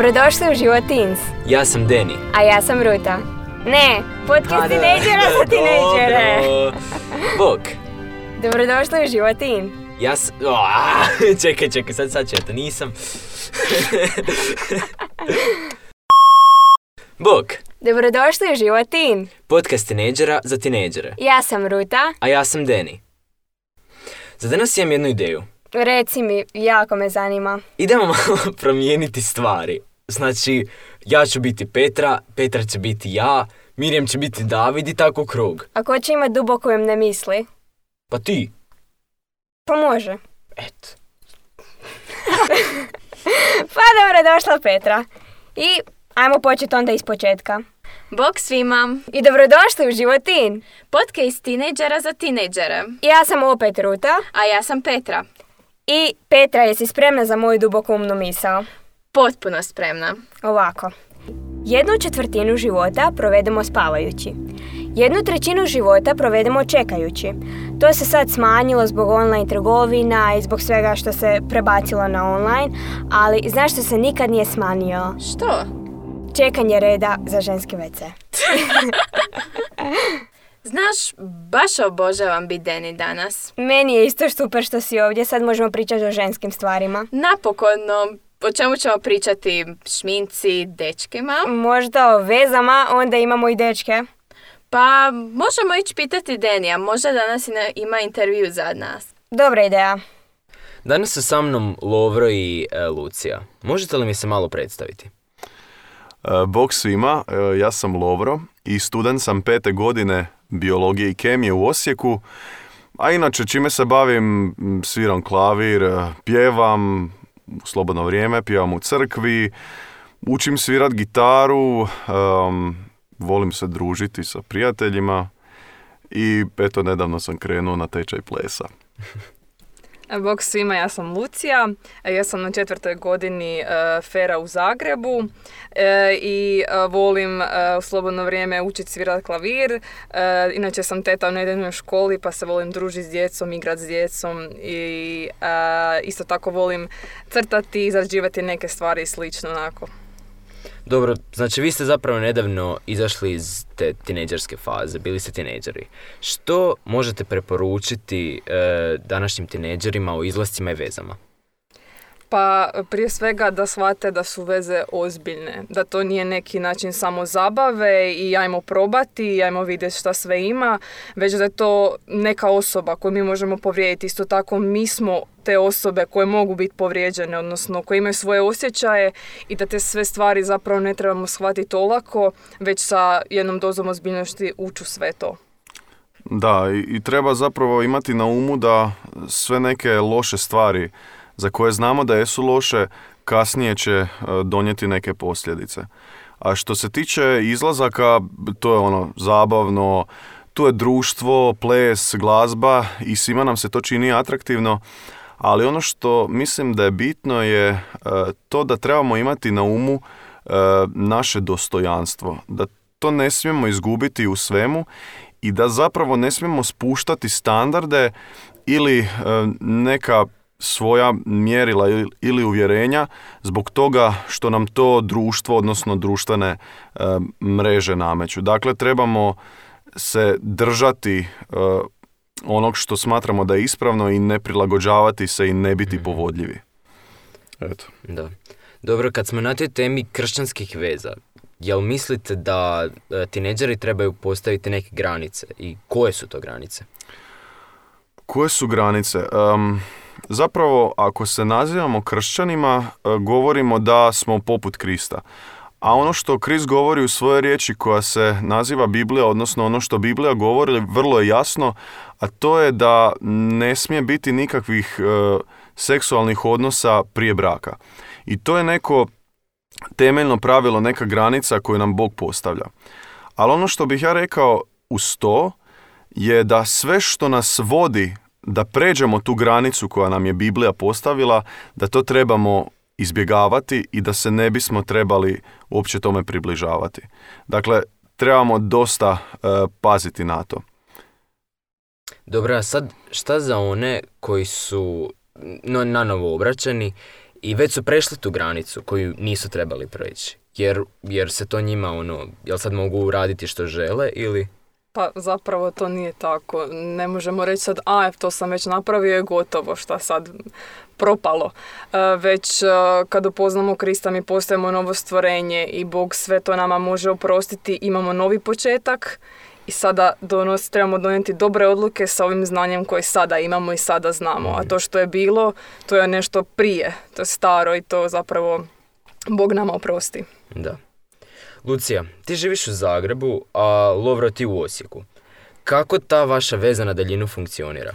Dobrodošli u Život Teens, Ja sam Deni. a ja sam Ruta. Ne, podcast tinejdžera za tinejdžere. Bok. Dobrodošli u Život Teen. Ja sam... čekaj, čekaj, sad, sad to nisam. Bok. Dobrodošli u Život Teen. Podcast tinejdžera za tinejdžere. Ja sam Ruta. A ja sam Deni. Za danas imam jednu ideju. Reci mi, jako me zanima. Idemo malo promijeniti stvari. Znači, ja ću biti Petra, Petra će biti ja, Mirjam će biti David i tako u krug. A ko će imat dubo kojem ne misli? Pa ti. Pa može. Eto. Pa dobro došla Petra. I ajmo početi onda iz početka. Bog svima! I dobrodošli u Život Teen. Podcast tinejdžera za tinejdžere. Ja sam opet Ruta. A ja sam Petra. I Petra, jesi spremna za moju dubokumnu misao? Potpuno spremna. Ovako. Jednu četvrtinu života provedemo spavajući. Jednu trećinu života provedemo čekajući. To se sad smanjilo zbog online trgovina i zbog svega što se prebacilo na online, ali znaš što se nikad nije smanjio? Što? Čekanje reda za ženski WC. Znaš, baš obožavam biti Deni danas. Meni je isto super što si ovdje, sad možemo pričati o ženskim stvarima. Napokodno, o čemu ćemo pričati? Šminci, dečkima? Možda o vezama, onda imamo i dečke. Pa možemo ići pitati Denija, možda danas ima intervju za nas. Dobra ideja. Danas su sa mnom Lovro i e, Lucija. Možete li mi se malo predstaviti? E, Bog svima, e, ja sam Lovro i student sam pete godine biologije i kemije u Osijeku. A inače, čime se bavim, sviram klavir, e, pjevam u slobodno vrijeme, pjevam u crkvi, učim svirat gitaru, em, volim se družiti sa prijateljima i eto, nedavno sam krenuo na tečaj plesa. Bog svima, ja sam Lucija, e, ja sam na četvrtoj godini e, Fera u Zagrebu e, i e, volim e, u slobodno vrijeme učiti svirati klavir. E, inače sam teta u nedeljnoj školi pa se volim družiti s djecom, igrati s djecom i e, isto tako volim crtati, izrađivati neke stvari i slično onako. Dobro, znači vi ste zapravo nedavno izašli iz te tinejdžerske faze, bili ste tinejdžeri. Što možete preporučiti e, današnjim tinejdžerima o izlascima i vezama? Pa prije svega da shvate da su veze ozbiljne, da to nije neki način samo zabave i ajmo probati ajmo vidjeti šta sve ima, već da je to neka osoba koju mi možemo povrijediti. Isto tako mi smo te osobe koje mogu biti povrijeđene, odnosno koje imaju svoje osjećaje i da te sve stvari zapravo ne trebamo shvatiti olako, već sa jednom dozom ozbiljnosti uću sve to. Da, i, i treba zapravo imati na umu da sve neke loše stvari za koje znamo da jesu loše, kasnije će e, donijeti neke posljedice. A što se tiče izlazaka, to je ono zabavno, tu je društvo, ples, glazba i svima nam se to čini atraktivno, ali ono što mislim da je bitno je e, to da trebamo imati na umu e, naše dostojanstvo, da to ne smijemo izgubiti u svemu i da zapravo ne smijemo spuštati standarde ili neka svoja mjerila ili- uvjerenja zbog toga što nam to društvo, odnosno društvene e, mreže nameću. Dakle, trebamo se držati e, onog što smatramo da je ispravno i ne prilagođavati se i ne biti povodljivi. Eto. Da. Dobro, kad smo na toj temi kršćanskih veza, jel mislite da e, tinejdžeri trebaju postaviti neke granice i koje su to granice? Koje su granice? Em, zapravo, ako se nazivamo kršćanima, e, govorimo da smo poput Krista. A ono što Krist govori u svojoj riječi koja se naziva Biblija, odnosno ono što Biblija govori, vrlo je jasno, a to je da ne smije biti nikakvih e, seksualnih odnosa prije braka. I to je neko temeljno pravilo, neka granica koju nam Bog postavlja. Ali ono što bih ja rekao uz to je da sve što nas vodi da pređemo tu granicu koja nam je Biblija postavila, da to trebamo izbjegavati i da se ne bismo trebali uopće tome približavati. Dakle, trebamo dosta e, paziti na to. Dobro, a sad šta za one koji su no, na novo obraćeni i već su prešli tu granicu koju nisu trebali preći. Jer, jer se to njima ono, jel sad mogu raditi što žele ili... Pa zapravo to nije tako. Ne možemo reći sad, a to sam već napravio i gotovo, šta sad propalo. E, već e, kad upoznamo Krista mi postajemo novo stvorenje i Bog sve to nama može oprostiti, imamo novi početak i sada donos, trebamo donijeti dobre odluke sa ovim znanjem koje sada imamo i sada znamo. A to što je bilo, to je nešto prije, to je staro i to zapravo Bog nama oprosti. Da. Lucija, ti živiš u Zagrebu, a Lovro ti u Osijeku. Kako ta vaša veza na daljinu funkcionira?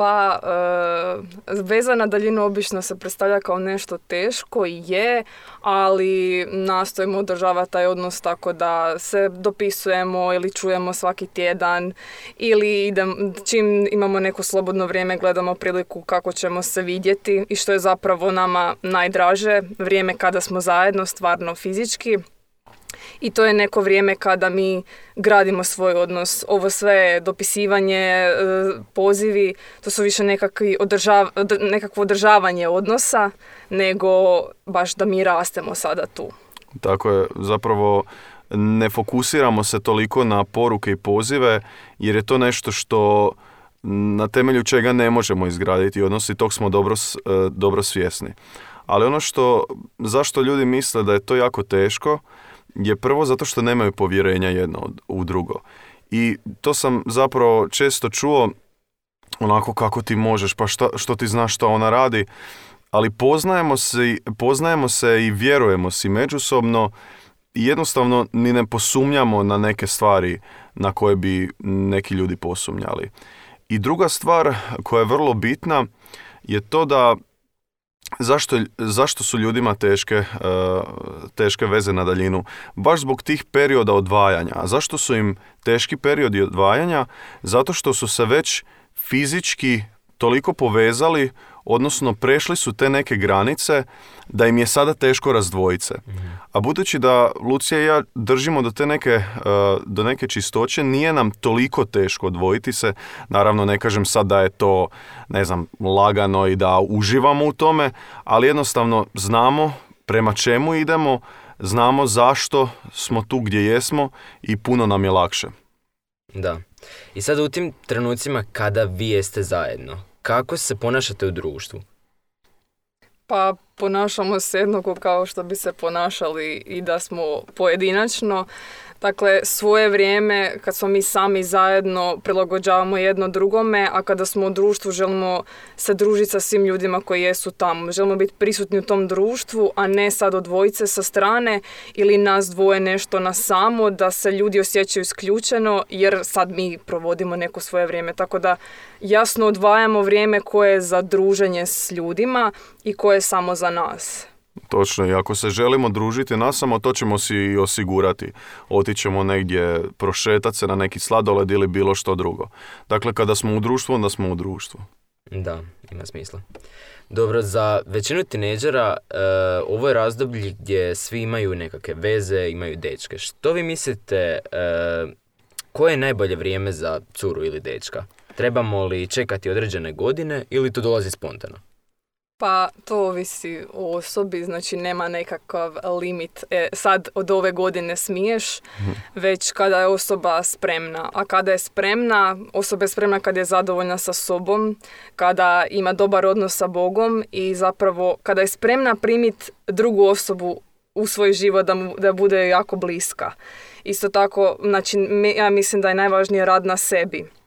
Pa, e, veza na daljinu obično se predstavlja kao nešto teško i je, ali nastojimo održavati taj odnos tako da se dopisujemo ili čujemo svaki tjedan ili idem, čim imamo neko slobodno vrijeme gledamo priliku kako ćemo se vidjeti i što je zapravo nama najdraže, vrijeme kada smo zajedno stvarno fizički i to je neko vrijeme kada mi gradimo svoj odnos. Ovo sve dopisivanje, e, pozivi, to su više nekakvi održav, nekakvo održavanje odnosa nego baš da mi rastemo sada tu. Tako je, zapravo ne fokusiramo se toliko na poruke i pozive jer je to nešto što na temelju čega ne možemo izgraditi odnos i tog smo dobro, e, dobro svjesni. Ali ono što, zašto ljudi misle da je to jako teško, je prvo zato što nemaju povjerenja jedno u drugo. I to sam zapravo često čuo onako kako ti možeš, pa šta, što ti znaš što ona radi, ali poznajemo se, poznajemo se i vjerujemo si međusobno i jednostavno ni ne posumnjamo na neke stvari na koje bi neki ljudi posumnjali. I druga stvar koja je vrlo bitna je to da Zašto, zašto su ljudima teške, e, teške veze na daljinu? Baš zbog tih perioda odvajanja. A zašto su im teški periodi odvajanja? Zato što su se već fizički toliko povezali odnosno prešli su te neke granice da im je sada teško razdvojiti se. A budući da Lucija i ja držimo do te neke, e, do neke čistoće, nije nam toliko teško odvojiti se. Naravno ne kažem sad da je to, ne znam, lagano i da uživamo u tome, ali jednostavno znamo prema čemu idemo, znamo zašto smo tu gdje jesmo i puno nam je lakše. Da. I sad u tim trenucima kada vi jeste zajedno, kako se ponašate u društvu? Pa ponašamo se jednako kao što bi se ponašali i da smo pojedinačno. Dakle, svoje vrijeme kad smo mi sami zajedno prilagođavamo jedno drugome, a kada smo u društvu želimo se družiti sa svim ljudima koji jesu tamo. Želimo biti prisutni u tom društvu, a ne sad od dvojice sa strane ili nas dvoje nešto na samo, da se ljudi osjećaju isključeno jer sad mi provodimo neko svoje vrijeme. Tako da jasno odvajamo vrijeme koje je za druženje s ljudima i koje je samo za nas. Točno, i ako se želimo družiti nasamo, to ćemo si i osigurati. Otićemo negdje prošetati se na neki sladoled ili bilo što drugo. Dakle, kada smo u društvu, onda smo u društvu. Da, ima smisla. Dobro, za većinu tineđera uh, ovo je razdoblje gdje svi imaju nekakve veze, imaju dečke. Što vi mislite, uh, koje je najbolje vrijeme za curu ili dečka? Trebamo li čekati određene godine ili to dolazi spontano? Pa to ovisi o osobi, znači nema nekakav limit. E, sad od ove godine smiješ, mhm. već kada je osoba spremna. A kada je spremna, osoba je spremna kada je zadovoljna sa sobom, kada ima dobar odnos sa Bogom i zapravo kada je spremna primiti drugu osobu u svoj život da, mu, da bude jako bliska. Isto tako, znači ja mislim da je najvažnije rad na sebi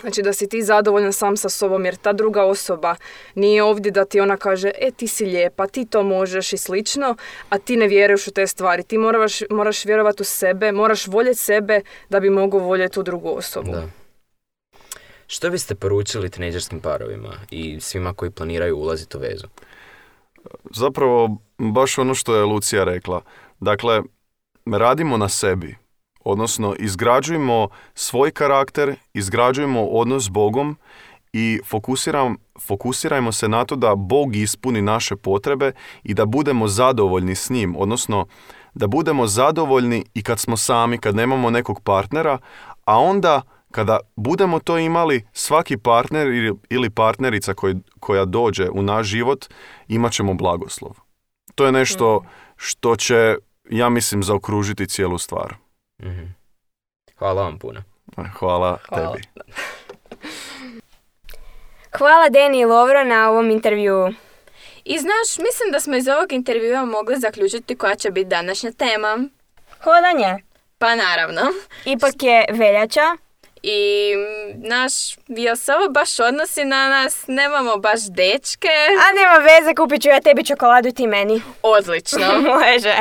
Znači da si ti zadovoljan sam sa sobom jer ta druga osoba nije ovdje da ti ona kaže e ti si lijepa, ti to možeš i slično, a ti ne vjeruješ u te stvari. Ti moraš, moraš vjerovati u sebe, moraš voljeti sebe da bi mogao voljeti tu drugu osobu. Da. Što biste poručili tineđerskim parovima i svima koji planiraju ulaziti u vezu? Zapravo, baš ono što je Lucija rekla. Dakle, radimo na sebi. Odnosno, izgrađujemo svoj karakter, izgrađujemo odnos s Bogom i fokusiram, fokusirajmo se na to da Bog ispuni naše potrebe i da budemo zadovoljni s njim. Odnosno, da budemo zadovoljni i kad smo sami, kad nemamo nekog partnera, a onda Kada budemo to imali, svaki partner ili- partnerica koji, koja dođe u naš život, imat ćemo blagoslov. To je nešto što će, ja mislim, zaokružiti cijelu stvar. Mhm. Hvala vam puno. Hvala, Hvala. tebi. Hvala Deni i Lovro na ovom intervjuu. I znaš, mislim da smo iz ovog intervjua mogli zaključiti koja će biti današnja tema. Hodanje. Pa naravno. Ipak je veljača. I mm, naš, jel se ovo baš odnosi na nas? Nemamo baš dečke. A nema veze, kupit ću ja tebi čokoladu ti meni. Odlično. Može.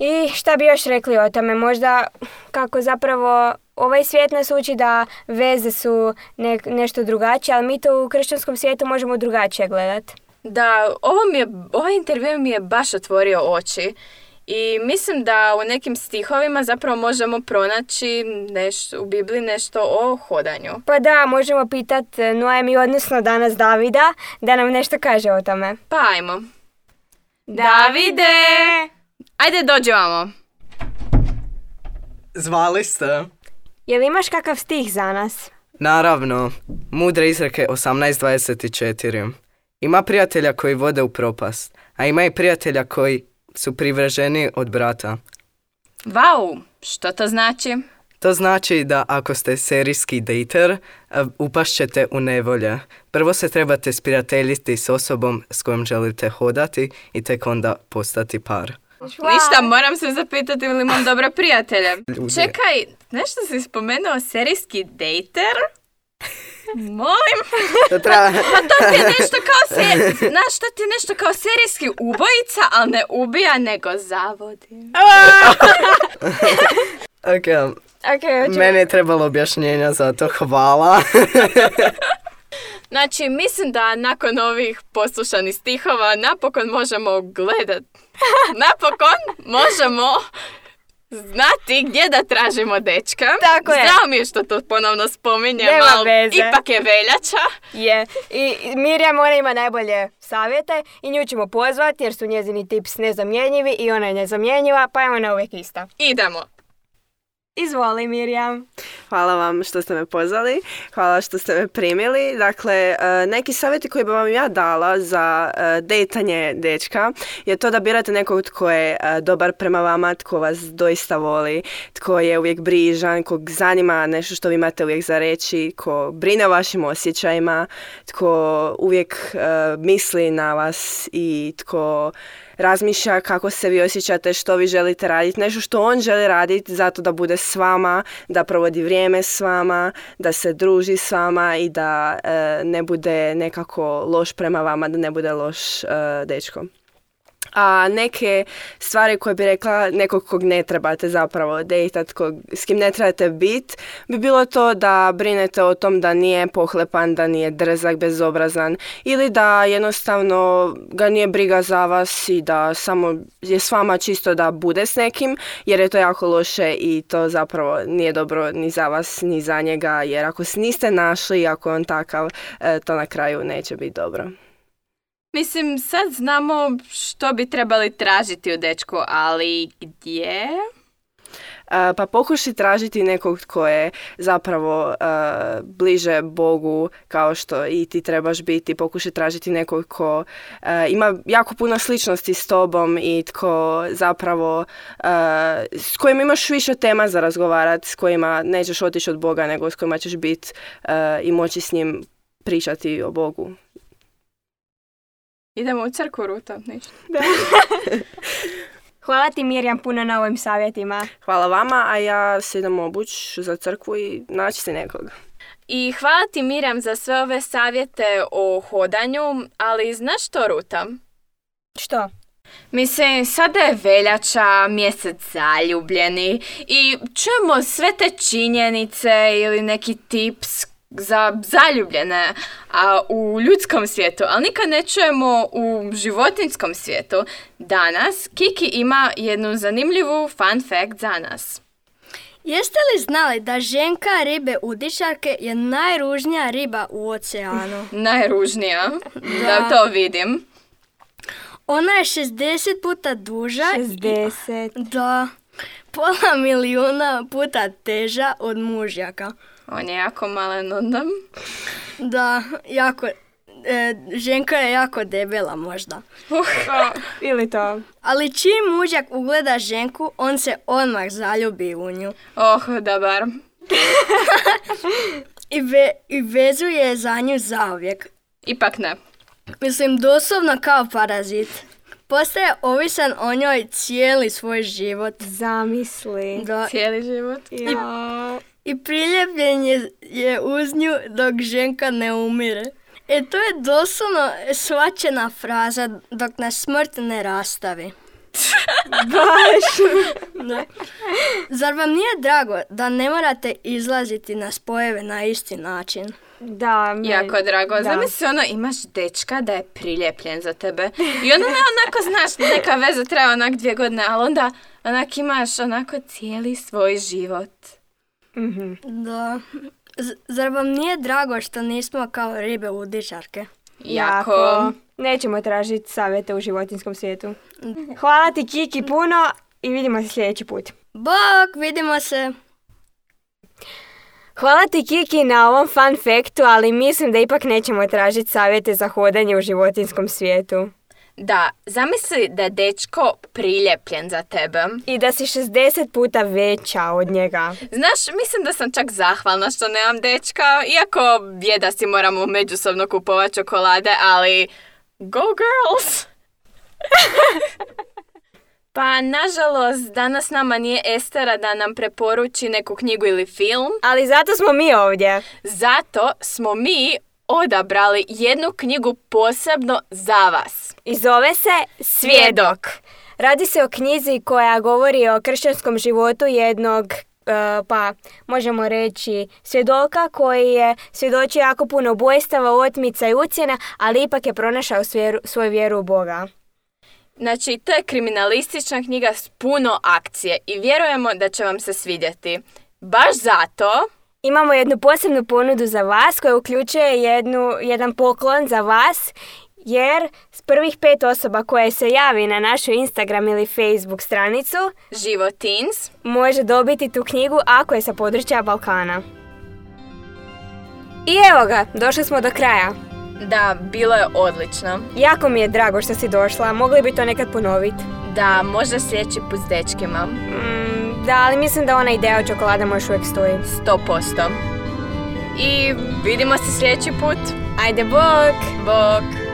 I šta bi još rekli o tome? Možda kako zapravo ovaj svijet nas uči da veze su ne- nešto drugačije, ali mi to u kršćanskom svijetu možemo drugačije gledat. Da, ovo mi je, ovaj intervju mi je baš otvorio oči. I mislim da u nekim stihovima zapravo možemo pronaći nešto, u Bibliji nešto o hodanju. Pa da, možemo pitat e, Noemi, odnosno danas Davida, da nam nešto kaže o tome. Pa ajmo. Davide! Ajde dođi vamo. Zvali ste? Jel imaš kakav stih za nas? Naravno, mudre izreke 18.24. Ima prijatelja koji vode u propast, a ima i prijatelja koji su privrženi od brata. Vau, što to znači? To znači da ako ste serijski dejter, a, upašćete u nevolje. Prvo se trebate sprijateljiti s osobom s kojom želite hodati i tek onda postati par. Ništa, moram se zapitati ili imam dobre prijatelje. Ljudi. Čekaj, nešto si spomenuo serijski dejter? Molim? To treba... Pa to ti je nešto kao se... Znaš, to ti je nešto kao serijski ubojica, ali ne ubija, nego zavodi. Ok, Ok, hoćemo- meni je trebalo objašnjenja za to, hvala. Znači, mislim da nakon ovih poslušanih stihova napokon možemo gledat. Napokon možemo znati gdje da tražimo dečka. Tako je. Žao mi je što to ponovno spominjem, Nema ali veze. ipak je veljača. Je. I i Mirjam, ona ima najbolje savjete i nju ćemo pozvati jer su njezini tips nezamjenjivi i ona je nezamjenjiva, pa je ona uvijek ista. Idemo. Izvoli Mirjam. Hvala vam što ste me pozvali, hvala što ste me primili. Dakle, e, neki savjeti koji bi vam ja dala za e, dejtanje dečka je to da birate nekog tko je e, dobar prema vama, tko vas doista voli, tko je uvijek brižan, kog zanima nešto što vi imate uvijek za reći, tko brine o vašim osjećajima, tko uvijek misli na vas i tko razmišlja kako se vi osjećate, što vi želite raditi, nešto što on želi raditi zato da bude s vama, da provodi vrijeme s vama, da se druži s vama i da e, ne bude nekako loš prema vama, da ne bude loš e, dečko. A neke stvari koje bi rekla nekog kog ne trebate zapravo dejtat, kog, s kim ne trebate bit, bi bilo to da brinete o tom da nije pohlepan, da nije drzak, bezobrazan ili da jednostavno ga nije briga za vas i da samo je s vama čisto da bude s nekim jer je to jako loše i to zapravo nije dobro ni za vas ni za njega jer ako niste našli, ako je on takav, e, to na kraju neće biti dobro. Mislim, sad znamo što bi trebali tražiti u dečku, ali gdje? Pa pokušaj tražiti nekog tko je zapravo e, bliže Bogu kao što i ti trebaš biti. Pokušaj tražiti nekog tko e, ima jako puno sličnosti s tobom i tko zapravo e, s kojim imaš više tema za razgovarati, s kojima nećeš otići od Boga nego s kojima ćeš biti i moći s njim pričati o Bogu. Idemo u crku, Ruta, ništa. Hvala ti Mirjam puno na ovim savjetima. Hvala vama, a ja se idem obući za crkvu i naći si nekog. I hvala ti Mirjam za sve ove savjete o hodanju, ali znaš što Ruta? Što? Mislim, sada je veljača, mjesec zaljubljeni i čujemo sve te činjenice ili neki tips za zaljubljene a u ljudskom svijetu, ali nikad ne čujemo u životinskom svijetu. Danas Kiki ima jednu zanimljivu fun fact za nas. Jeste li znali da ženka ribe udišarke je najružnija riba u oceanu? Najružnija, da to vidim. Ona je 60 puta duža. i- 60. Da. pola milijuna puta teža od mužjaka. On je jako malen onda. Da, jako, e, ženka je jako debela možda. Ili to. Ali čim mužjak ugleda ženku, on se odmah zaljubi u nju. Oh, dobar. I, ve, i vezuje za nju zauvijek. Ipak ne. Mislim, doslovno kao parazit. Postaje ovisan o njoj cijeli svoj život. Zamisli. Da, Cijeli život. Ja. I priljepljen je, je uz nju dok ženka ne umire. E to je doslovno svačena fraza dok nas smrt ne rastavi. Baš. Da. Zar vam nije drago da ne morate izlaziti na spojeve na isti način? Da, me- Jako drago. da. Zamisli ono, imaš dečka da je priljepljen za tebe. I onda ne onako, znaš, neka veza traje onak dvije godine, ali onda onak imaš onako cijeli svoj život. Mhm. Da. Z- zar vam nije drago što nismo kao ribe udičarke? Jako. Nećemo tražiti savjete u životinskom svijetu. Hvala ti Kiki puno i vidimo se sljedeći put. Bok, vidimo se. Hvala ti Kiki na ovom fun faktu, ali mislim da ipak nećemo tražiti savjete za hodanje u životinskom svijetu. Da, zamisli da je dečko priljepljen za tebe. I da si 60 puta veća od njega. Znaš, mislim da sam čak zahvalna što nemam dečka, iako je da si moramo međusobno kupovati čokolade, ali go girls! pa, nažalost, danas nama nije Estera da nam preporuči neku knjigu ili film, Ali zato smo mi ovdje. zato smo mi odabrali jednu knjigu posebno za vas. I zove se Svjedok. Radi se o knjizi koja govori o kršćanskom životu jednog e, pa možemo reći svjedoka koji je svjedočio jako puno ubojstava, otmica i ucjena, ali ipak je pronašao svjeru- svoju vjeru u Boga. Znači, to je kriminalistična knjiga s puno akcije i vjerujemo da će vam se svidjeti. Baš zato Imamo jednu posebnu ponudu za vas koja uključuje jednu, jedan poklon za vas jer s prvih pet osoba koje se javi na našu Instagram ili Facebook stranicu Životins može dobiti tu knjigu ako je sa područja Balkana. I evo ga, došli smo do kraja. Da, bilo je odlično. Jako mi je drago što si došla, mogli bi to nekad ponoviti. Da, možda sljedeći put s dečkima. Mm, da, ali mislim da ona ideja o čokoladama još uvijek stoji. 100%. I vidimo se sljedeći put. Ajde, bok! Bok!